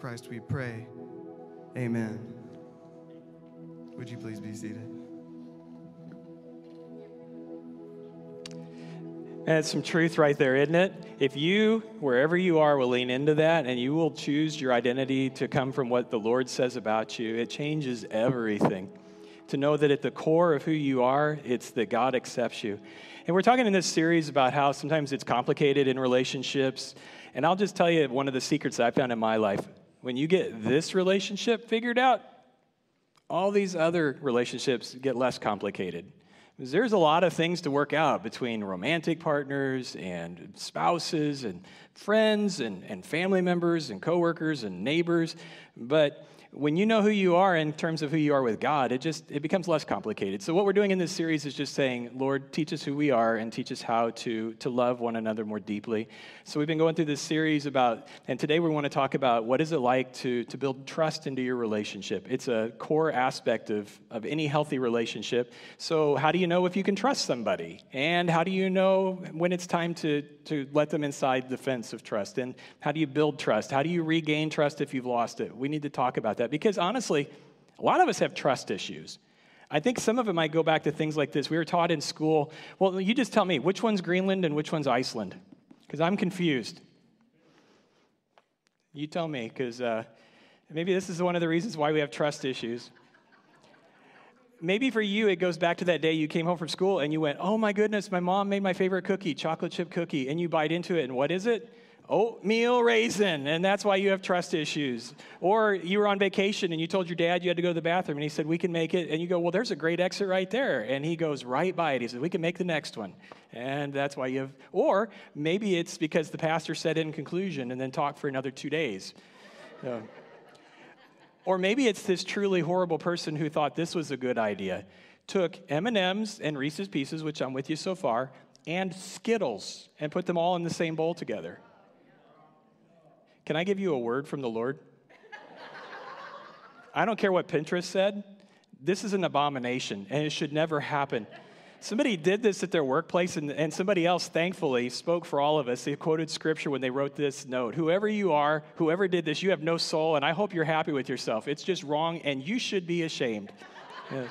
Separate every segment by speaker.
Speaker 1: Christ we pray. Amen. Would you please be seated?
Speaker 2: And it's some truth right there, isn't it? If you, wherever you are, will lean into that and you will choose your identity to come from what the Lord says about you, it changes everything. To know that at the core of who you are, it's that God accepts you. And we're talking in this series about how sometimes it's complicated in relationships. And I'll just tell you one of the secrets I found in my life. When you get this relationship figured out, all these other relationships get less complicated. Because There's a lot of things to work out between romantic partners and spouses and friends and, and family members and coworkers and neighbors. But when you know who you are in terms of who you are with God, it just it becomes less complicated. So what we're doing in this series is just saying, Lord, teach us who we are and teach us how to to love one another more deeply. So we've been going through this series about, and today we want to talk about what is it like to to build trust into your relationship. It's a core aspect of of any healthy relationship. So how do you know if you can trust somebody, and how do you know when it's time to to let them inside the fence of trust, and how do you build trust? How do you regain trust if you've lost it? We need to talk about that because honestly, a lot of us have trust issues. I think some of it might go back to things like this. We were taught in school, well, you just tell me which one's Greenland and which one's Iceland, because I'm confused. You tell me, because uh, maybe this is one of the reasons why we have trust issues. Maybe for you, it goes back to that day you came home from school and you went, Oh my goodness, my mom made my favorite cookie, chocolate chip cookie. And you bite into it, and what is it? oatmeal raisin, and that's why you have trust issues. Or you were on vacation and you told your dad you had to go to the bathroom, and he said, We can make it. And you go, Well, there's a great exit right there. And he goes right by it. He said, We can make the next one. And that's why you have, or maybe it's because the pastor said in conclusion and then talked for another two days. So, or maybe it's this truly horrible person who thought this was a good idea. Took M&Ms and Reese's Pieces, which I'm with you so far, and Skittles and put them all in the same bowl together. Can I give you a word from the Lord? I don't care what Pinterest said. This is an abomination, and it should never happen. Somebody did this at their workplace, and, and somebody else, thankfully, spoke for all of us. They quoted scripture when they wrote this note Whoever you are, whoever did this, you have no soul, and I hope you're happy with yourself. It's just wrong, and you should be ashamed. Yeah.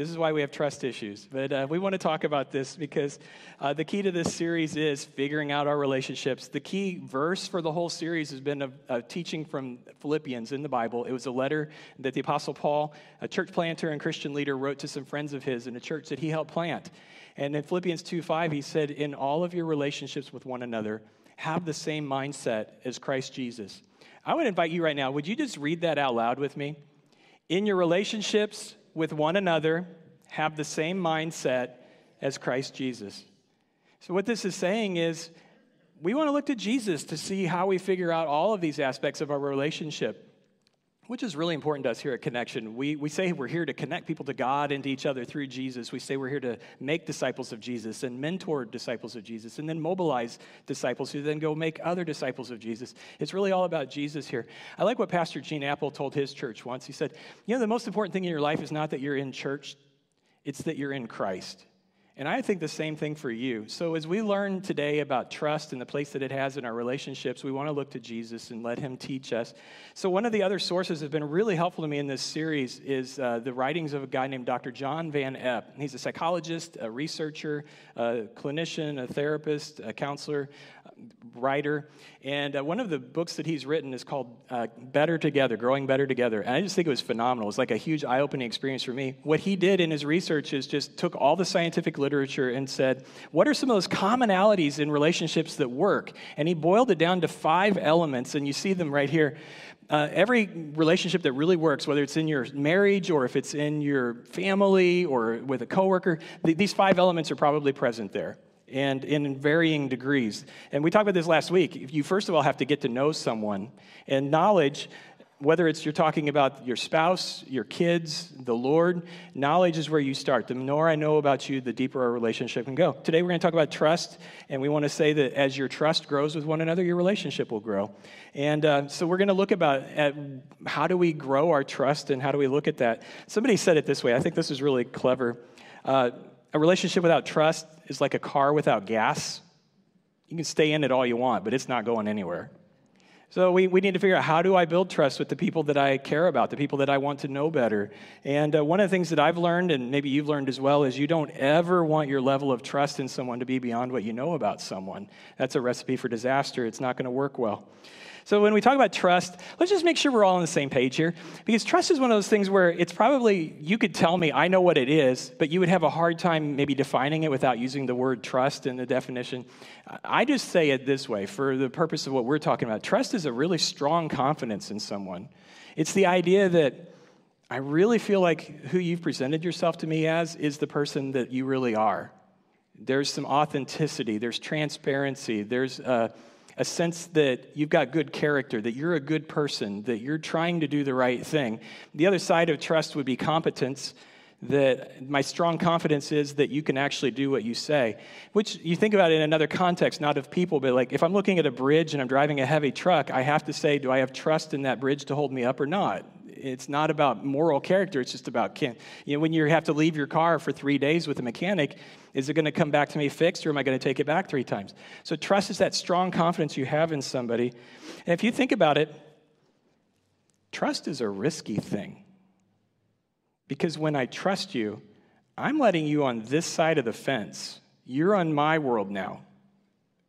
Speaker 2: This is why we have trust issues. But uh, we want to talk about this because uh, the key to this series is figuring out our relationships. The key verse for the whole series has been a, a, teaching from Philippians in the Bible. It was a letter that the Apostle Paul, a church planter and Christian leader, wrote to some friends of his in a church that he helped plant. And in Philippians 2 5, he said, In all of your relationships with one another, have the same mindset as Christ Jesus. I would invite you right now, would you just read that out loud with me? In your relationships, with one another, have the same mindset as Christ Jesus. So, what this is saying is, we want to look to Jesus to see how we figure out all of these aspects of our relationship which is really important to us here at Connection. We, we say we're here to connect people to God and to each other through Jesus. We say we're here to make disciples of Jesus and mentor disciples of Jesus and then mobilize disciples who then go make other disciples of Jesus. It's really all about Jesus here. I like what Pastor Gene Appel told his church once. He said, You know, the most important thing in your life is not that you're in church, it's that you're in Christ. And I think the same thing for you. So, as we learn today about trust and the place that it has in our relationships, we want to look to Jesus and let him teach us. So, one of the other sources that's been really helpful to me in this series is uh, the writings of a guy named Dr. John Van Epp. He's a psychologist, a researcher, a clinician, a therapist, a counselor, writer. And uh, one of the books that he's written is called uh, Better Together, Growing Better Together. And I just think it was phenomenal. It was like a huge eye opening experience for me. What he did in his research is just took all the scientific literature and said, what are some of those commonalities in relationships that work? And he boiled it down to five elements, and you see them right here. Uh, every relationship that really works, whether it's in your marriage or if it's in your family or with a coworker, th- these five elements are probably present there and in varying degrees. And we talked about this last week. You first of all have to get to know someone, and knowledge, whether it's you're talking about your spouse, your kids, the Lord, knowledge is where you start. The more I know about you, the deeper our relationship can go. Today we're going to talk about trust, and we want to say that as your trust grows with one another, your relationship will grow. And uh, so we're going to look about at how do we grow our trust and how do we look at that. Somebody said it this way. I think this is really clever. Uh, a relationship without trust is like a car without gas. You can stay in it all you want, but it's not going anywhere. So we, we need to figure out how do I build trust with the people that I care about, the people that I want to know better. And uh, one of the things that I've learned, and maybe you've learned as well, is you don't ever want your level of trust in someone to be beyond what you know about someone. That's a recipe for disaster. It's not going to work well. So when we talk about trust, let's just make sure we're all on the same page here. Because trust is one of those things where it's probably, you could tell me, I know what it is, but you would have a hard time maybe defining it without using the word trust in the definition. I just say it this way for the purpose of what we're talking about. Trust is a really strong confidence in someone. It's the idea that I really feel like who you've presented yourself to me as is the person that you really are. There's some authenticity, there's transparency, there's a, a sense that you've got good character, that you're a good person, that you're trying to do the right thing. The other side of trust would be competence, that my strong confidence is that you can actually do what you say. Which you think about it in another context, not of people, but like if I'm looking at a bridge and I'm driving a heavy truck, I have to say, do I have trust in that bridge to hold me up or not? It's not about moral character. It's just about can. You know, when you have to leave your car for three days with a mechanic, is it going to come back to me fixed, or am I going to take it back three times? So trust is that strong confidence you have in somebody. And if you think about it, trust is a risky thing. Because when I trust you, I'm letting you on this side of the fence. You're on my world now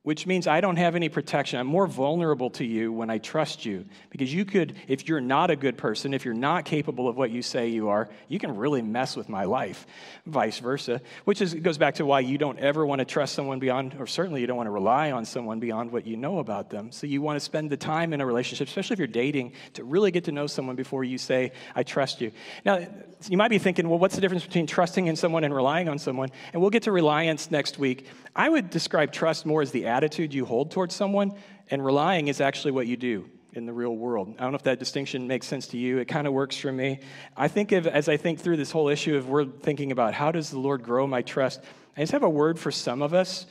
Speaker 2: which means I don't have any protection. I'm more vulnerable to you when I trust you. Because you could, if you're not a good person, if you're not capable of what you say you are, you can really mess with my life, vice versa. Which is, goes back to why you don't ever want to trust someone beyond, or certainly you don't want to rely on someone beyond what you know about them. So you want to spend the time in a relationship, especially if you're dating, to really get to know someone before you say, I trust you. Now, you might be thinking, well, what's the difference between trusting in someone and relying on someone? And we'll get to reliance next week. I would describe trust more as the attitude you hold towards someone, and relying is actually what you do in the real world. I don't know if that distinction makes sense to you. It kind of works for me. I think of, as I think through this whole issue of we're thinking about how does the Lord grow my trust, I just have a word for some of us.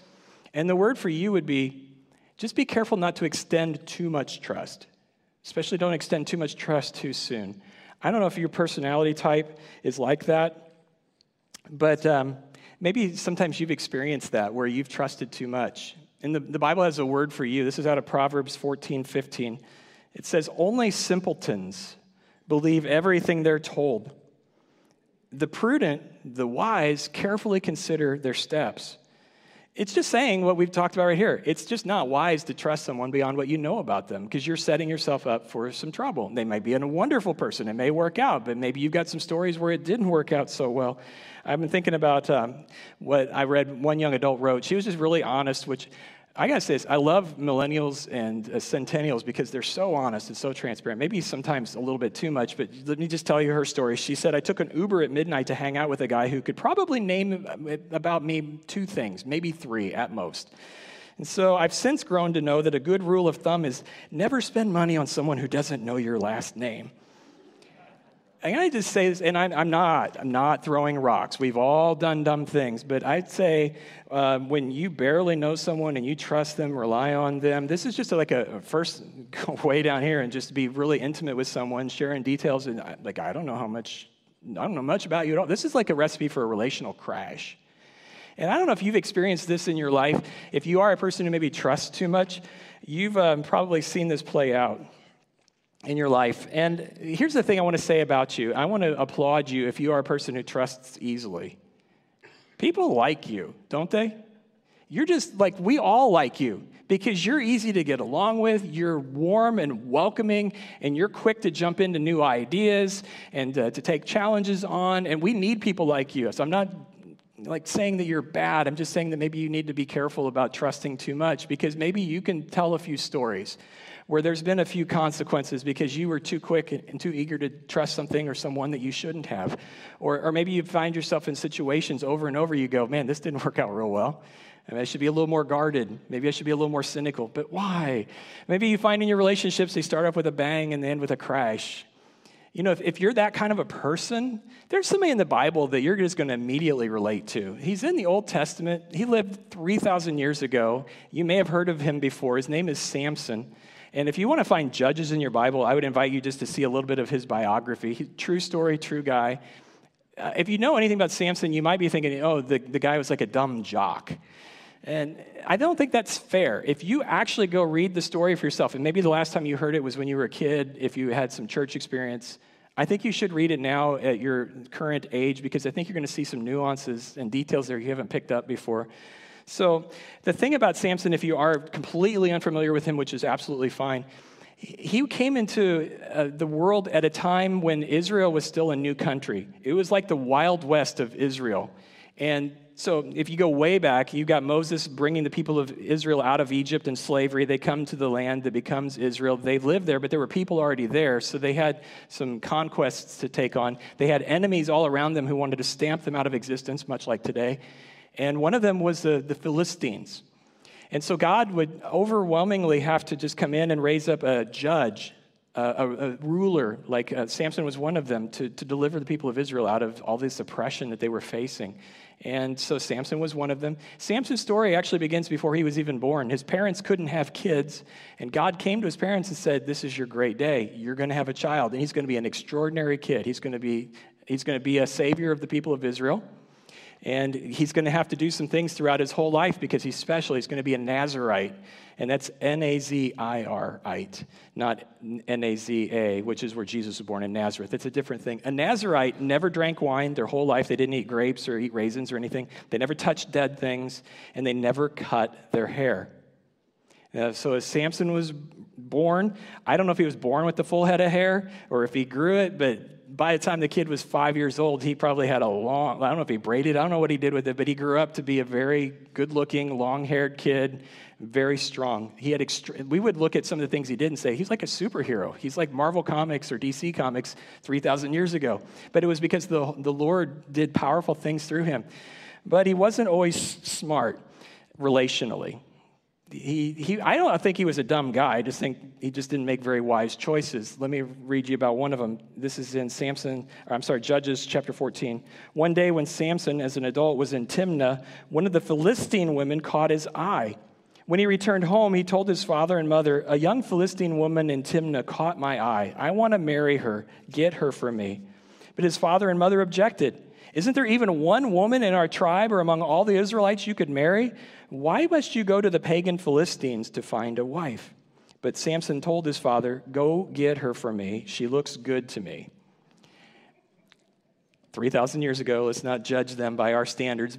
Speaker 2: And the word for you would be just be careful not to extend too much trust, especially don't extend too much trust too soon. I don't know if your personality type is like that, but um, maybe sometimes you've experienced that where you've trusted too much. And the, the Bible has a word for you. This is out of Proverbs 14 15. It says, Only simpletons believe everything they're told. The prudent, the wise, carefully consider their steps. It's just saying what we've talked about right here. It's just not wise to trust someone beyond what you know about them because you're setting yourself up for some trouble. They might be a wonderful person, it may work out, but maybe you've got some stories where it didn't work out so well. I've been thinking about um, what I read one young adult wrote. She was just really honest, which I gotta say this, I love millennials and uh, centennials because they're so honest and so transparent. Maybe sometimes a little bit too much, but let me just tell you her story. She said, I took an Uber at midnight to hang out with a guy who could probably name uh, about me two things, maybe three at most. And so I've since grown to know that a good rule of thumb is never spend money on someone who doesn't know your last name. I just say this, and I, am not, I'm not throwing rocks. We've all done dumb things, but I'd say uh, when you barely know someone and you trust them, rely on them, this is just like a, first way down here and just be really intimate with someone, sharing details. And like, I don't know how much, I don't know much about you at all. This is like a recipe for a relational crash. And I don't know if you've experienced this in your life. If you are a person who maybe trusts too much, you've um, probably seen this play out in your life. And here's the thing I want to say about you I want to applaud you if you are a person who trusts easily. People like you, don't they? You're just like, we all like you because you're easy to get along with, you're warm and welcoming, and you're quick to jump into new ideas and uh, to take challenges on. And we need people like you. So I'm not like saying that you're bad. I'm just saying that maybe you need to be careful about trusting too much because maybe you can tell a few stories where there's been a few consequences because you were too quick and too eager to trust something or someone that you shouldn't have. Or, or maybe you find yourself in situations over and over, you go, man, this didn't work out real well. I, mean, I should be a little more guarded. Maybe I should be a little more cynical. But why? Maybe you find in your relationships they start off with a bang and they end with a crash. You know, if, if you're that kind of a person, there's somebody in the Bible that you're just going to immediately relate to. He's in the Old Testament. He lived 3,000 years ago. You may have heard of him before. His name is Samson. And if you want to find judges in your Bible, I would invite you just to see a little bit of his biography. True story, true guy. Uh, if you know anything about Samson, you might be thinking, oh, the, the guy was like a dumb jock. And I don't think that's fair. If you actually go read the story for yourself, and maybe the last time you heard it was when you were a kid, if you had some church experience, I think you should read it now at your current age because I think you're going to see some nuances and details there you haven't picked up before. So, the thing about Samson, if you are completely unfamiliar with him, which is absolutely fine, he came into uh, the world at a time when Israel was still a new country. It was like the Wild West of Israel. And so, if you go way back, you've got Moses bringing the people of Israel out of Egypt and slavery. They come to the land that becomes Israel. They lived there, but there were people already there, so they had some conquests to take on. They had enemies all around them who wanted to stamp them out of existence, much like today. And one of them was the, the Philistines. And so, God would overwhelmingly have to just come in and raise up a judge a, a, ruler, like uh, Samson was one of them, to, to deliver the people of Israel out of all this oppression that they were facing. And so Samson was one of them. Samson's story actually begins before he was even born. His parents couldn't have kids, and God came to his parents and said, This is your great day. You're going to have a child, and he's going to be an extraordinary kid. He's going to be, he's going to be a savior of the people of Israel. And he's going to have to do some things throughout his whole life because he's special. He's going to be a Nazirite. And that's N A Z I R ite, not N A Z A, which is where Jesus was born in Nazareth. It's a different thing. A Nazirite never drank wine their whole life. They didn't eat grapes or eat raisins or anything. They never touched dead things, and they never cut their hair. Uh, so as Samson was born, I don't know if he was born with the full head of hair or if he grew it, but by the time the kid was five years old, he probably had a long, I don't know if he braided, I don't know what he did with it, but he grew up to be a very good looking, long haired kid, very strong. He had, extre- we would look at some of the things he did and say, he's like a superhero. He's like Marvel Comics or DC Comics 3,000 years ago. But it was because the, the Lord did powerful things through him. But he wasn't always smart relationally he, he, I don't think he was a dumb guy. I just think he just didn't make very wise choices. Let me read you about one of them. This is in Samson, or I'm sorry, Judges chapter 14. One day when Samson, as an adult, was in Timnah, one of the Philistine women caught his eye. When he returned home, he told his father and mother, A young Philistine woman in Timnah caught my eye. I want to marry her. Get her for me. But his father and mother objected. Isn't there even one woman in our tribe or among all the Israelites you could marry? Why must you go to the pagan Philistines to find a wife? But Samson told his father, Go get her for me. She looks good to me. 3,000 years ago, let's not judge them by our standards.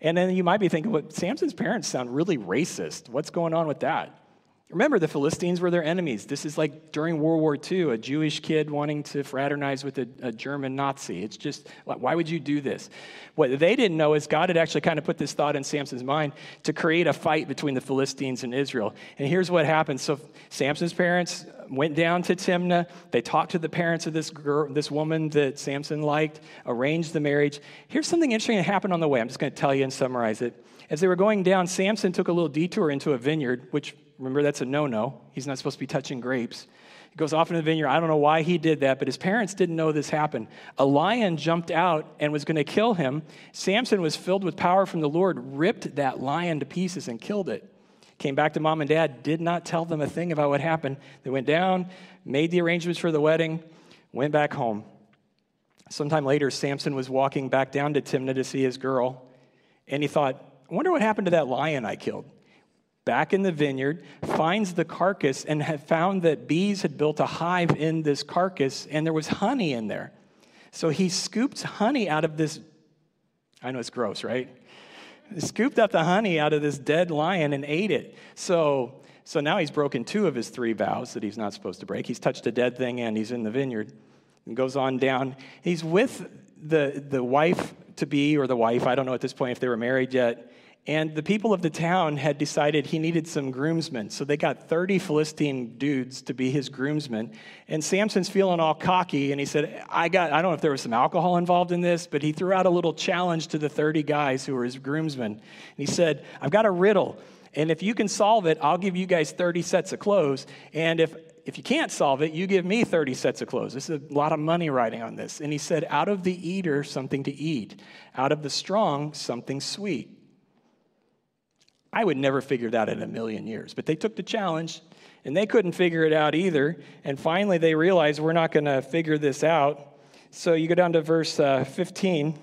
Speaker 2: And then you might be thinking, well, Samson's parents sound really racist. What's going on with that? Remember, the Philistines were their enemies. This is like during World War II, a Jewish kid wanting to fraternize with a, a, German Nazi. It's just, why would you do this? What they didn't know is God had actually kind of put this thought in Samson's mind to create a fight between the Philistines and Israel. And here's what happened. So Samson's parents went down to Timnah. They talked to the parents of this girl, this woman that Samson liked, arranged the marriage. Here's something interesting that happened on the way. I'm just going to tell you and summarize it. As they were going down, Samson took a little detour into a vineyard, which Remember, that's a no no. He's not supposed to be touching grapes. He goes off into the vineyard. I don't know why he did that, but his parents didn't know this happened. A lion jumped out and was going to kill him. Samson was filled with power from the Lord, ripped that lion to pieces and killed it. Came back to mom and dad, did not tell them a thing about what happened. They went down, made the arrangements for the wedding, went back home. Sometime later, Samson was walking back down to Timnah to see his girl, and he thought, I wonder what happened to that lion I killed back in the vineyard, finds the carcass, and had found that bees had built a hive in this carcass, and there was honey in there. So he scooped honey out of this. I know it's gross, right? He scooped up the honey out of this dead lion and ate it. So, so now he's broken two of his three vows that he's not supposed to break. He's touched a dead thing and he's in the vineyard. And goes on down. He's with the, the wife to be, or the wife, I don't know at this point if they were married yet and the people of the town had decided he needed some groomsmen. So they got 30 Philistine dudes to be his groomsmen. And Samson's feeling all cocky and he said, I got, I don't know if there was some alcohol involved in this, but he threw out a little challenge to the 30 guys who were his groomsmen. And he said, I've got a riddle. And if you can solve it, I'll give you guys 30 sets of clothes. And if if you can't solve it, you give me 30 sets of clothes. This is a lot of money riding on this. And he said, Out of the eater, something to eat. Out of the strong, something sweet. I would never figure that in a million years. But they took the challenge and they couldn't figure it out either. And finally, they realized we're not going to figure this out. So you go down to verse uh, 15.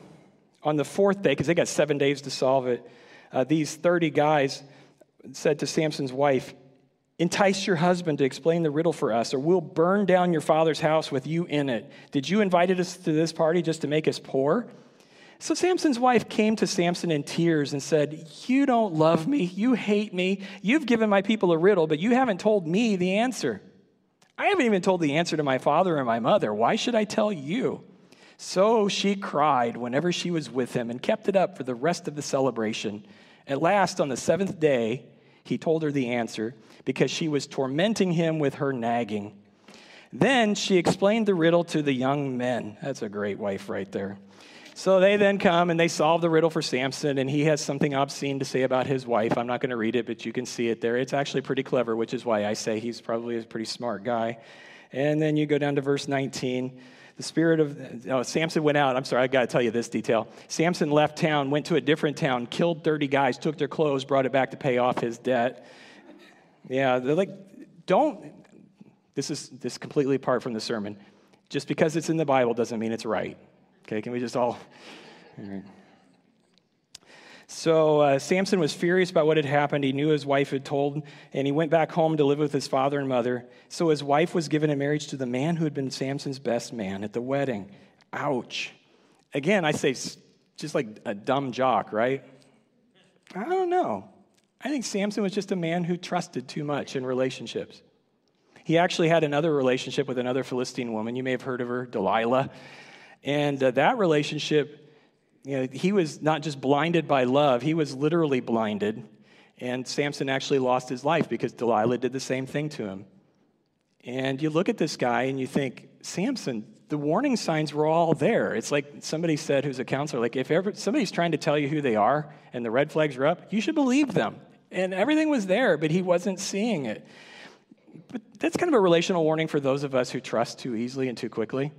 Speaker 2: On the fourth day, because they got seven days to solve it, uh, these 30 guys said to Samson's wife, Entice your husband to explain the riddle for us, or we'll burn down your father's house with you in it. Did you invite us to this party just to make us poor? So Samson's wife came to Samson in tears and said, You don't love me. You hate me. You've given my people a riddle, but you haven't told me the answer. I haven't even told the answer to my father and my mother. Why should I tell you? So she cried whenever she was with him and kept it up for the rest of the celebration. At last, on the seventh day, he told her the answer because she was tormenting him with her nagging. Then she explained the riddle to the young men. That's a great wife right there. So they then come and they solve the riddle for Samson, and he has something obscene to say about his wife. I'm not going to read it, but you can see it there. It's actually pretty clever, which is why I say he's probably a pretty smart guy. And then you go down to verse 19. The spirit of oh, Samson went out. I'm sorry, I got to tell you this detail. Samson left town, went to a different town, killed 30 guys, took their clothes, brought it back to pay off his debt. Yeah, they're like, don't. This is this is completely apart from the sermon. Just because it's in the Bible doesn't mean it's right. Okay, can we just all? all right. So uh, Samson was furious about what had happened. He knew his wife had told, and he went back home to live with his father and mother. So his wife was given in marriage to the man who had been Samson's best man at the wedding. Ouch. Again, I say just like a dumb jock, right? I don't know. I think Samson was just a man who trusted too much in relationships. He actually had another relationship with another Philistine woman. You may have heard of her, Delilah. And uh, that relationship, you know, he was not just blinded by love, he was literally blinded. And Samson actually lost his life because Delilah did the same thing to him. And you look at this guy and you think, Samson, the warning signs were all there. It's like somebody said, who's a counselor, like if ever somebody's trying to tell you who they are and the red flags are up, you should believe them. And everything was there, but he wasn't seeing it. But that's kind of a relational warning for those of us who trust too easily and too quickly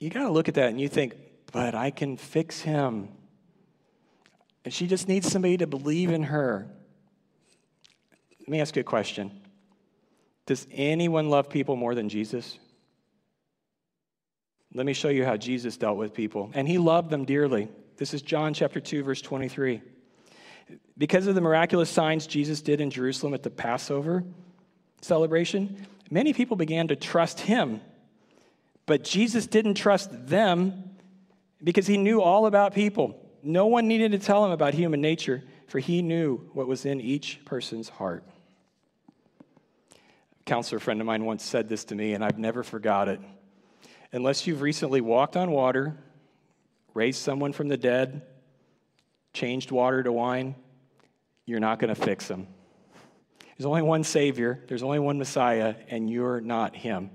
Speaker 2: you got to look at that and you think, but I can fix him. And she just needs somebody to believe in her. Let me ask you a question Does anyone love people more than Jesus? Let me show you how Jesus dealt with people. And he loved them dearly. This is John chapter 2, verse 23. Because of the miraculous signs Jesus did in Jerusalem at the Passover celebration, many people began to trust him but Jesus didn't trust them because he knew all about people. No one needed to tell him about human nature, for he knew what was in each person's heart. A counselor friend of mine once said this to me, and I've never forgot it. Unless you've recently walked on water, raised someone from the dead, changed water to wine, you're not going to fix them. There's only one Savior, there's only one Messiah, and you're not Him.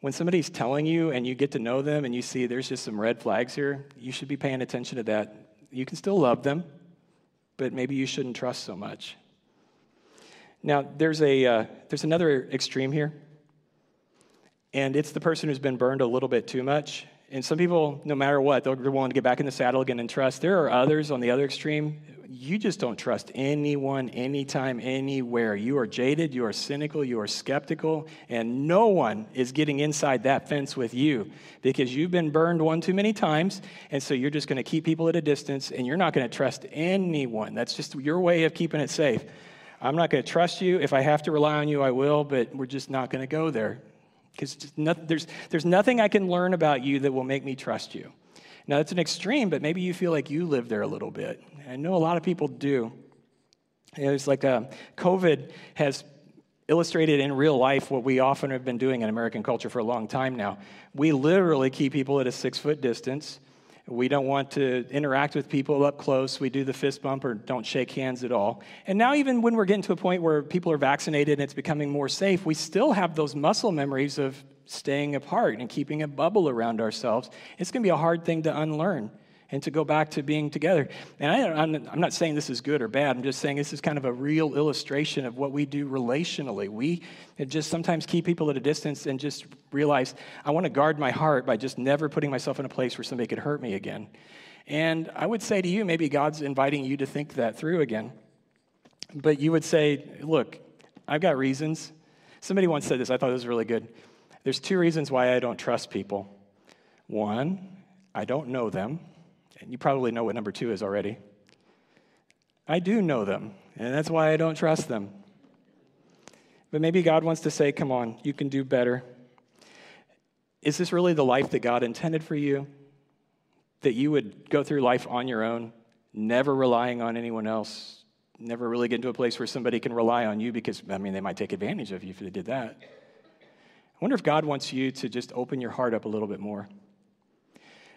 Speaker 2: When somebody's telling you and you get to know them and you see there's just some red flags here, you should be paying attention to that. You can still love them, but maybe you shouldn't trust so much. Now, there's, a, uh, there's another extreme here, and it's the person who's been burned a little bit too much. And some people, no matter what, they're willing to get back in the saddle again and trust. There are others on the other extreme you just don't trust anyone, anytime, anywhere. You are jaded, you are cynical, you are skeptical, and no one is getting inside that fence with you because you've been burned one too many times, and so you're just going to keep people at a distance and you're not going to trust anyone. That's just your way of keeping it safe. I'm not going to trust you. If I have to rely on you, I will, but we're just not going to go there because there's, there's nothing I can learn about you that will make me trust you. Now, that's an extreme, but maybe you feel like you live there a little bit. I know a lot of people do. It's like a, uh, COVID has illustrated in real life what we often have been doing in American culture for a long time now. We literally keep people at a six foot distance. We don't want to interact with people up close. We do the fist bump or don't shake hands at all. And now, even when we're getting to a point where people are vaccinated and it's becoming more safe, we still have those muscle memories of staying apart and keeping a bubble around ourselves, it's going to be a hard thing to unlearn and to go back to being together. And I, am not saying this is good or bad. I'm just saying this is kind of a real illustration of what we do relationally. We just sometimes keep people at a distance and just realize I want to guard my heart by just never putting myself in a place where somebody could hurt me again. And I would say to you, maybe God's inviting you to think that through again. But you would say, look, I've got reasons. Somebody once said this, I thought it was really good. There's two reasons why I don't trust people. One, I don't know them. And you probably know what number two is already. I do know them, and that's why I don't trust them. But maybe God wants to say, come on, you can do better. Is this really the life that God intended for you? That you would go through life on your own, never relying on anyone else, never really get into a place where somebody can rely on you because, I mean, they might take advantage of you if they did that. I wonder if God wants you to just open your heart up a little bit more.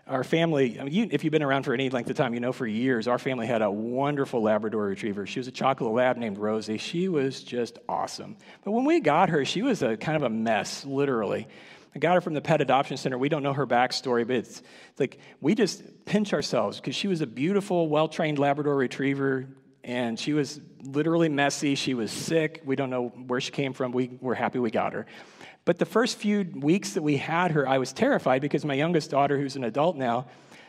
Speaker 2: Our family, I mean, you, if you've been around for any length of time, you know for years, our family had a wonderful Labrador retriever. She was a chocolate lab named Rosie. She was just awesome. But when we got her, she was a kind of a mess, literally. I got her from the pet adoption center. We don't know her backstory, but it's, it's like we just pinch ourselves because she was a beautiful, well trained Labrador retriever, and she was literally messy. She was sick. We don't know where she came from. We were happy we got her. But the first few weeks that we had her, I was terrified because my youngest daughter, who's an adult now,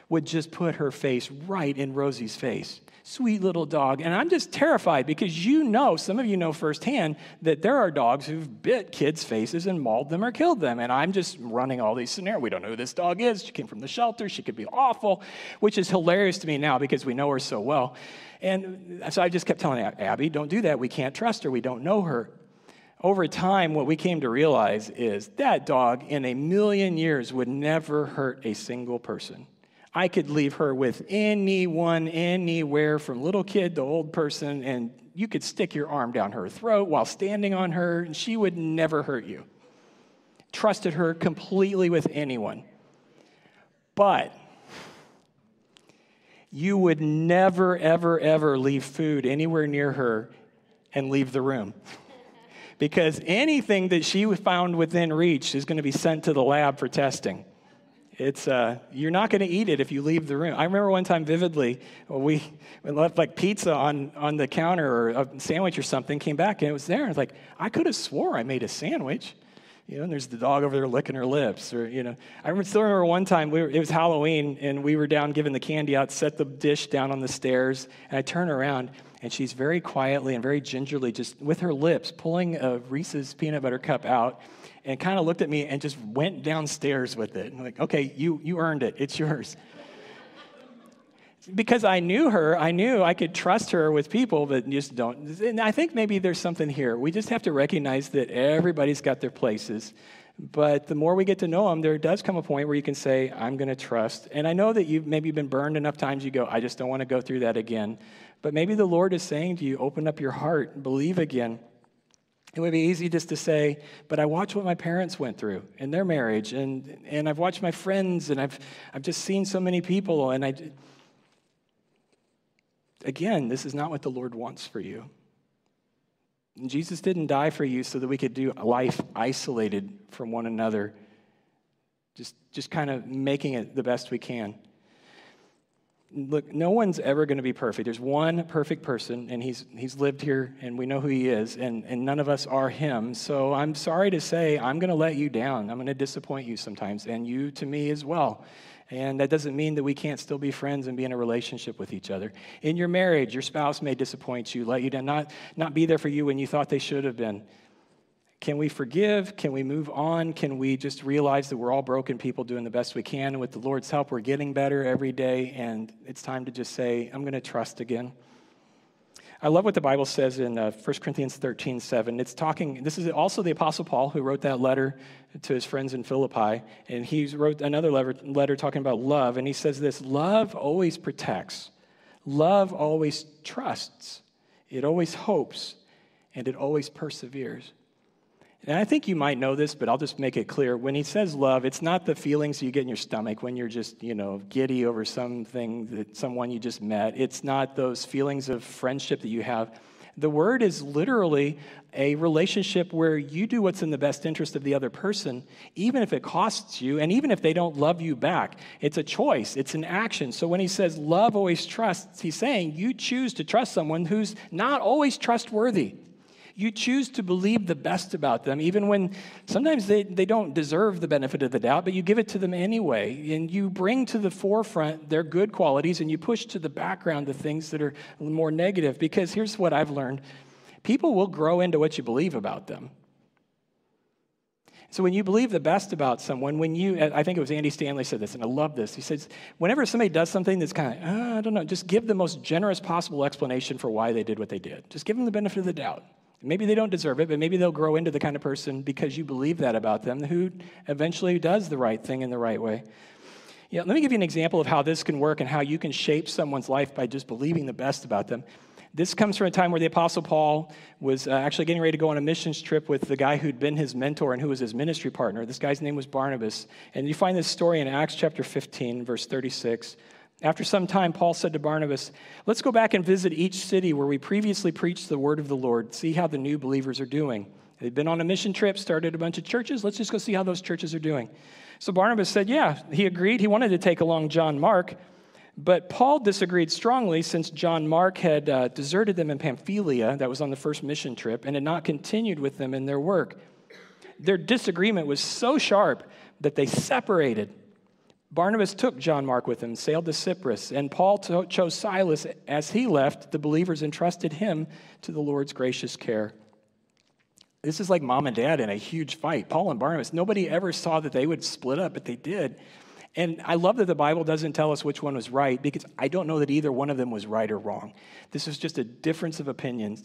Speaker 2: would just put her face right in Rosie's face. Sweet little dog. And I'm just terrified because you know, some of you know firsthand, that there are dogs who've bit kids' faces and mauled them or killed them. And I'm just running all these scenarios. We don't know who this dog is. She came from the shelter. She could be awful, which is hilarious to me now because we know her so well. And so I just kept telling Abby, don't do that. We can't trust her. We don't know her over time, what we came to realize is that dog in a million years would never hurt a single person. I could leave her with anyone, anywhere, from little kid to old person, and you could stick your arm down her throat while standing on her, and she would never hurt you. Trusted her completely with anyone. But you would never, ever, ever leave food anywhere near her and leave the room because anything that she found within reach is going to be sent to the lab for testing. It's uh, you're not going to eat it if you leave the room. I remember one time vividly, we, we left like pizza on, on the counter or a sandwich or something, came back and it was there. And it's like I could have swore I made a sandwich. You know, and there's the dog over there licking her lips, or you know. I remember, still remember one time we were, it was Halloween and we were down giving the candy out, set the dish down on the stairs, and I turn around and she's very quietly and very gingerly, just with her lips, pulling a Reese's peanut butter cup out and kind of looked at me and just went downstairs with it. I'm like, okay, you, you earned it, it's yours. because I knew her, I knew I could trust her with people that just don't. And I think maybe there's something here. We just have to recognize that everybody's got their places. But the more we get to know them, there does come a point where you can say, I'm going to trust. And I know that you've maybe been burned enough times you go, I just don't want to go through that again. But maybe the Lord is saying to you, open up your heart, believe again. It would be easy just to say, but I watch what my parents went through in their marriage, and, and I've watched my friends, and I've, I've just seen so many people, and I. Again, this is not what the Lord wants for you. Jesus didn't die for you so that we could do life isolated from one another, just, just kind of making it the best we can look, no one's ever going to be perfect. There's one perfect person, and he's, he's lived here, and we know who he is, and, and none of us are him. So I'm sorry to say, I'm going to let you down. I'm going to disappoint you sometimes, and you to me as well. And that doesn't mean that we can't still be friends and be in a relationship with each other. In your marriage, your spouse may disappoint you, let you down, not, not be there for you when you thought they should have been. Can we forgive? Can we move on? Can we just realize that we're all broken people doing the best we can? With the Lord's help, we're getting better every day. And it's time to just say, I'm going to trust again. I love what the Bible says in uh, 1 Corinthians 13, 7. It's talking, this is also the Apostle Paul who wrote that letter to his friends in Philippi. And he wrote another letter, letter talking about love. And he says this love always protects, love always trusts, it always hopes, and it always perseveres. And I think you might know this, but I'll just make it clear. When he says love, it's not the feelings you get in your stomach when you're just, you know, giddy over something that someone you just met. It's not those feelings of friendship that you have. The word is literally a relationship where you do what's in the best interest of the other person, even if it costs you, and even if they don't love you back. It's a choice, it's an action. So when he says love always trusts, he's saying you choose to trust someone who's not always trustworthy. You choose to believe the best about them, even when sometimes they, they don't deserve the benefit of the doubt, but you give it to them anyway. And you bring to the forefront their good qualities and you push to the background the things that are more negative. Because here's what I've learned people will grow into what you believe about them. So when you believe the best about someone, when you, I think it was Andy Stanley said this, and I love this. He says, whenever somebody does something that's kind of, uh, I don't know, just give the most generous possible explanation for why they did what they did. Just give them the benefit of the doubt. Maybe they don't deserve it, but maybe they'll grow into the kind of person because you believe that about them who eventually does the right thing in the right way. Yeah, let me give you an example of how this can work and how you can shape someone's life by just believing the best about them. This comes from a time where the Apostle Paul was uh, actually getting ready to go on a missions trip with the guy who'd been his mentor and who was his ministry partner. This guy's name was Barnabas. And you find this story in Acts chapter 15, verse 36. After some time, Paul said to Barnabas, Let's go back and visit each city where we previously preached the word of the Lord, see how the new believers are doing. They've been on a mission trip, started a bunch of churches. Let's just go see how those churches are doing. So Barnabas said, Yeah, he agreed. He wanted to take along John Mark. But Paul disagreed strongly since John Mark had uh, deserted them in Pamphylia, that was on the first mission trip, and had not continued with them in their work. Their disagreement was so sharp that they separated. Barnabas took John Mark with him, sailed to Cyprus, and Paul to- chose Silas. As he left, the believers entrusted him to the Lord's gracious care. This is like mom and dad in a huge fight. Paul and Barnabas, nobody ever saw that they would split up, but they did. And I love that the Bible doesn't tell us which one was right because I don't know that either one of them was right or wrong. This is just a difference of opinions.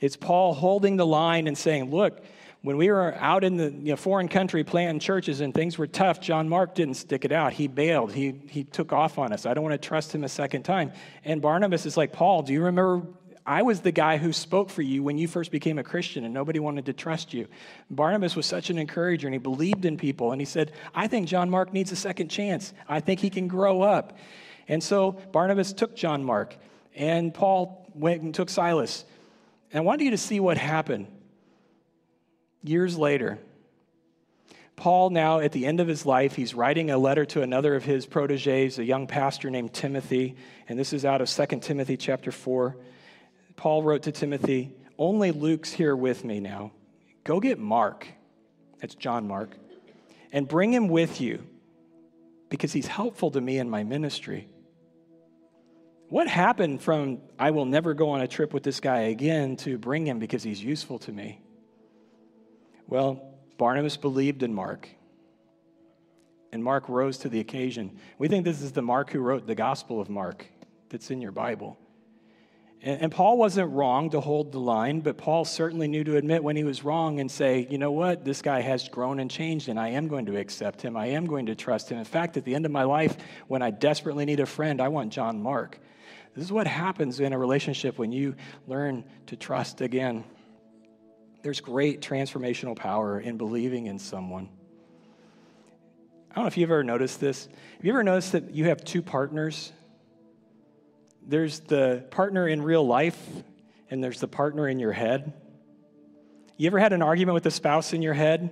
Speaker 2: It's Paul holding the line and saying, Look, when we were out in the you know, foreign country planting churches and things were tough, John Mark didn't stick it out. He bailed. He, he took off on us. I don't want to trust him a second time. And Barnabas is like, Paul, do you remember I was the guy who spoke for you when you first became a Christian and nobody wanted to trust you. Barnabas was such an encourager and he believed in people. And he said, I think John Mark needs a second chance. I think he can grow up. And so Barnabas took John Mark and Paul went and took Silas. And I wanted you to see what happened years later. Paul, now at the end of his life, he's writing a letter to another of his proteges, a young pastor named Timothy. And this is out of 2 Timothy chapter 4. Paul wrote to Timothy, Only Luke's here with me now. Go get Mark. That's John Mark. And bring him with you because he's helpful to me in my ministry. What happened from I will never go on a trip with this guy again to bring him because he's useful to me? Well, Barnabas believed in Mark, and Mark rose to the occasion. We think this is the Mark who wrote the Gospel of Mark that's in your Bible. And, Paul wasn't wrong to hold the line, but Paul certainly knew to admit when he was wrong and say, you know what, this guy has grown and changed, and I am going to accept him. I am going to trust him. In fact, at the end of my life, when I desperately need a friend, I want John Mark. This is what happens in a relationship when you learn to trust again. There's great transformational power in believing in someone. I don't know if you've ever noticed this. Have you ever noticed that you have two partners there's the partner in real life, and there's the partner in your head. You ever had an argument with a spouse in your head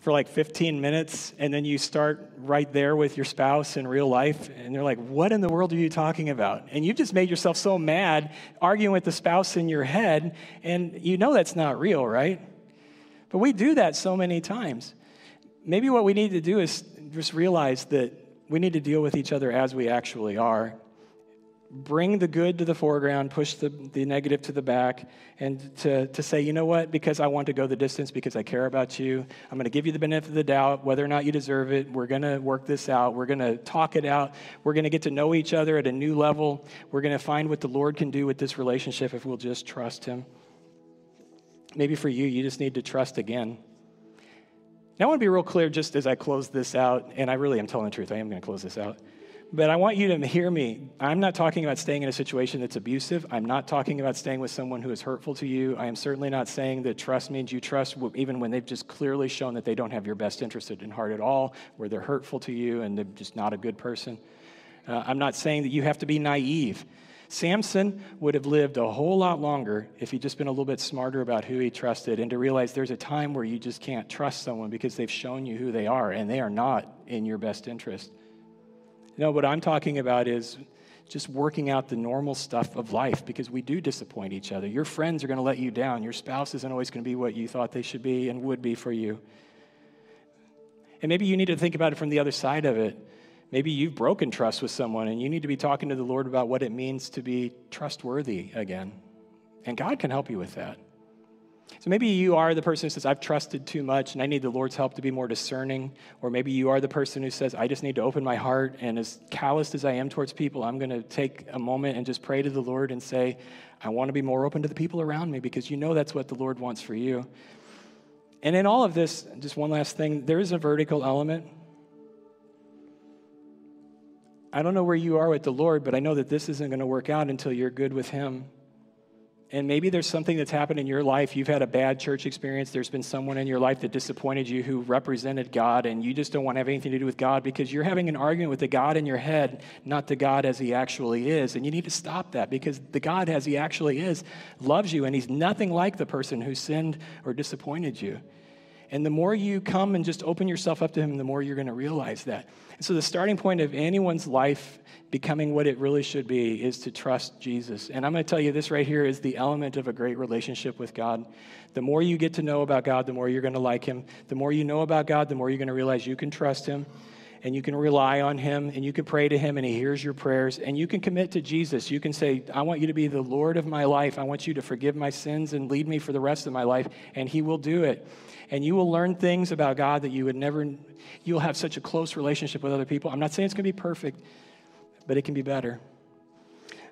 Speaker 2: for like 15 minutes, and then you start right there with your spouse in real life, and they're like, What in the world are you talking about? And you've just made yourself so mad arguing with the spouse in your head, and you know that's not real, right? But we do that so many times. Maybe what we need to do is just realize that we need to deal with each other as we actually are bring the good to the foreground, push the, the negative to the back, and to, to say, you know what, because I want to go the distance, because I care about you, I'm going to give you the benefit of the doubt, whether or not you deserve it. We're going to work this out. We're going to talk it out. We're going to get to know each other at a new level. We're going to find what the Lord can do with this relationship if we'll just trust Him. Maybe for you, you just need to trust again. Now, I want to be real clear just as I close this out, and I really am telling the truth. I am going to close this out. But I want you to hear me. I'm not talking about staying in a situation that's abusive. I'm not talking about staying with someone who is hurtful to you. I am certainly not saying that trust means you trust even when they've just clearly shown that they don't have your best interest in heart at all, where they're hurtful to you and they're just not a good person. Uh, I'm not saying that you have to be naive. Samson would have lived a whole lot longer if he'd just been a little bit smarter about who he trusted and to realize there's a time where you just can't trust someone because they've shown you who they are and they are not in your best interest. No, what I'm talking about is just working out the normal stuff of life because we do disappoint each other. Your friends are going to let you down. Your spouse isn't always going to be what you thought they should be and would be for you. And maybe you need to think about it from the other side of it. Maybe you've broken trust with someone and you need to be talking to the Lord about what it means to be trustworthy again. And God can help you with that. So maybe you are the person who says, I've trusted too much and I need the Lord's help to be more discerning. Or maybe you are the person who says, I just need to open my heart. And as calloused as I am towards people, I'm going to take a moment and just pray to the Lord and say, I want to be more open to the people around me because you know that's what the Lord wants for you. And in all of this, just one last thing there is a vertical element. I don't know where you are with the Lord, but I know that this isn't going to work out until you're good with Him. And maybe there's something that's happened in your life. You've had a bad church experience. There's been someone in your life that disappointed you who represented God, and you just don't want to have anything to do with God because you're having an argument with the God in your head, not the God as He actually is. And you need to stop that because the God as He actually is loves you, and He's nothing like the person who sinned or disappointed you. And the more you come and just open yourself up to Him, the more you're going to realize that. And so, the starting point of anyone's life becoming what it really should be is to trust Jesus. And I'm going to tell you this right here is the element of a great relationship with God. The more you get to know about God, the more you're going to like Him. The more you know about God, the more you're going to realize you can trust Him and you can rely on him and you can pray to him and he hears your prayers and you can commit to Jesus. You can say, I want you to be the Lord of my life. I want you to forgive my sins and lead me for the rest of my life. And he will do it. And you will learn things about God that you would never, you'll have such a close relationship with other people. I'm not saying it's going to be perfect, but it can be better.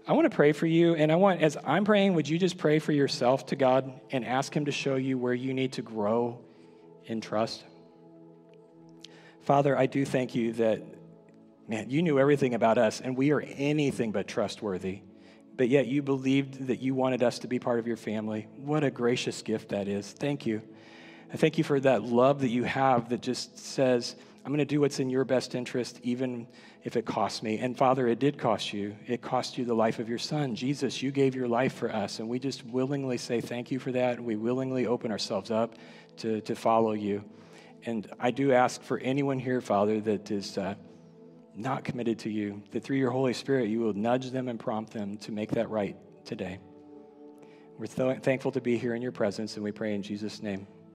Speaker 2: I want to pray for you, and I want, as I'm praying, would you just pray for yourself to God and ask Him to show you where you need to grow in trust? Father, I do thank you that, man, you knew everything about us, and we are anything but trustworthy. But yet you believed that you wanted us to be part of your family. What a gracious gift that is. Thank you. I thank you for that love that you have that just says, I'm going to do what's in your best interest, even if it costs me. And Father, it did cost you. It cost you the life of your son. Jesus, you gave your life for us. And we just willingly say thank you for that. We willingly open ourselves up to, to follow you. And I do ask for anyone here, Father, that is uh, not committed to you, that through your Holy Spirit, you will nudge them and prompt them to make that right today. We're th- thankful to be here in your presence, and we pray in Jesus' name.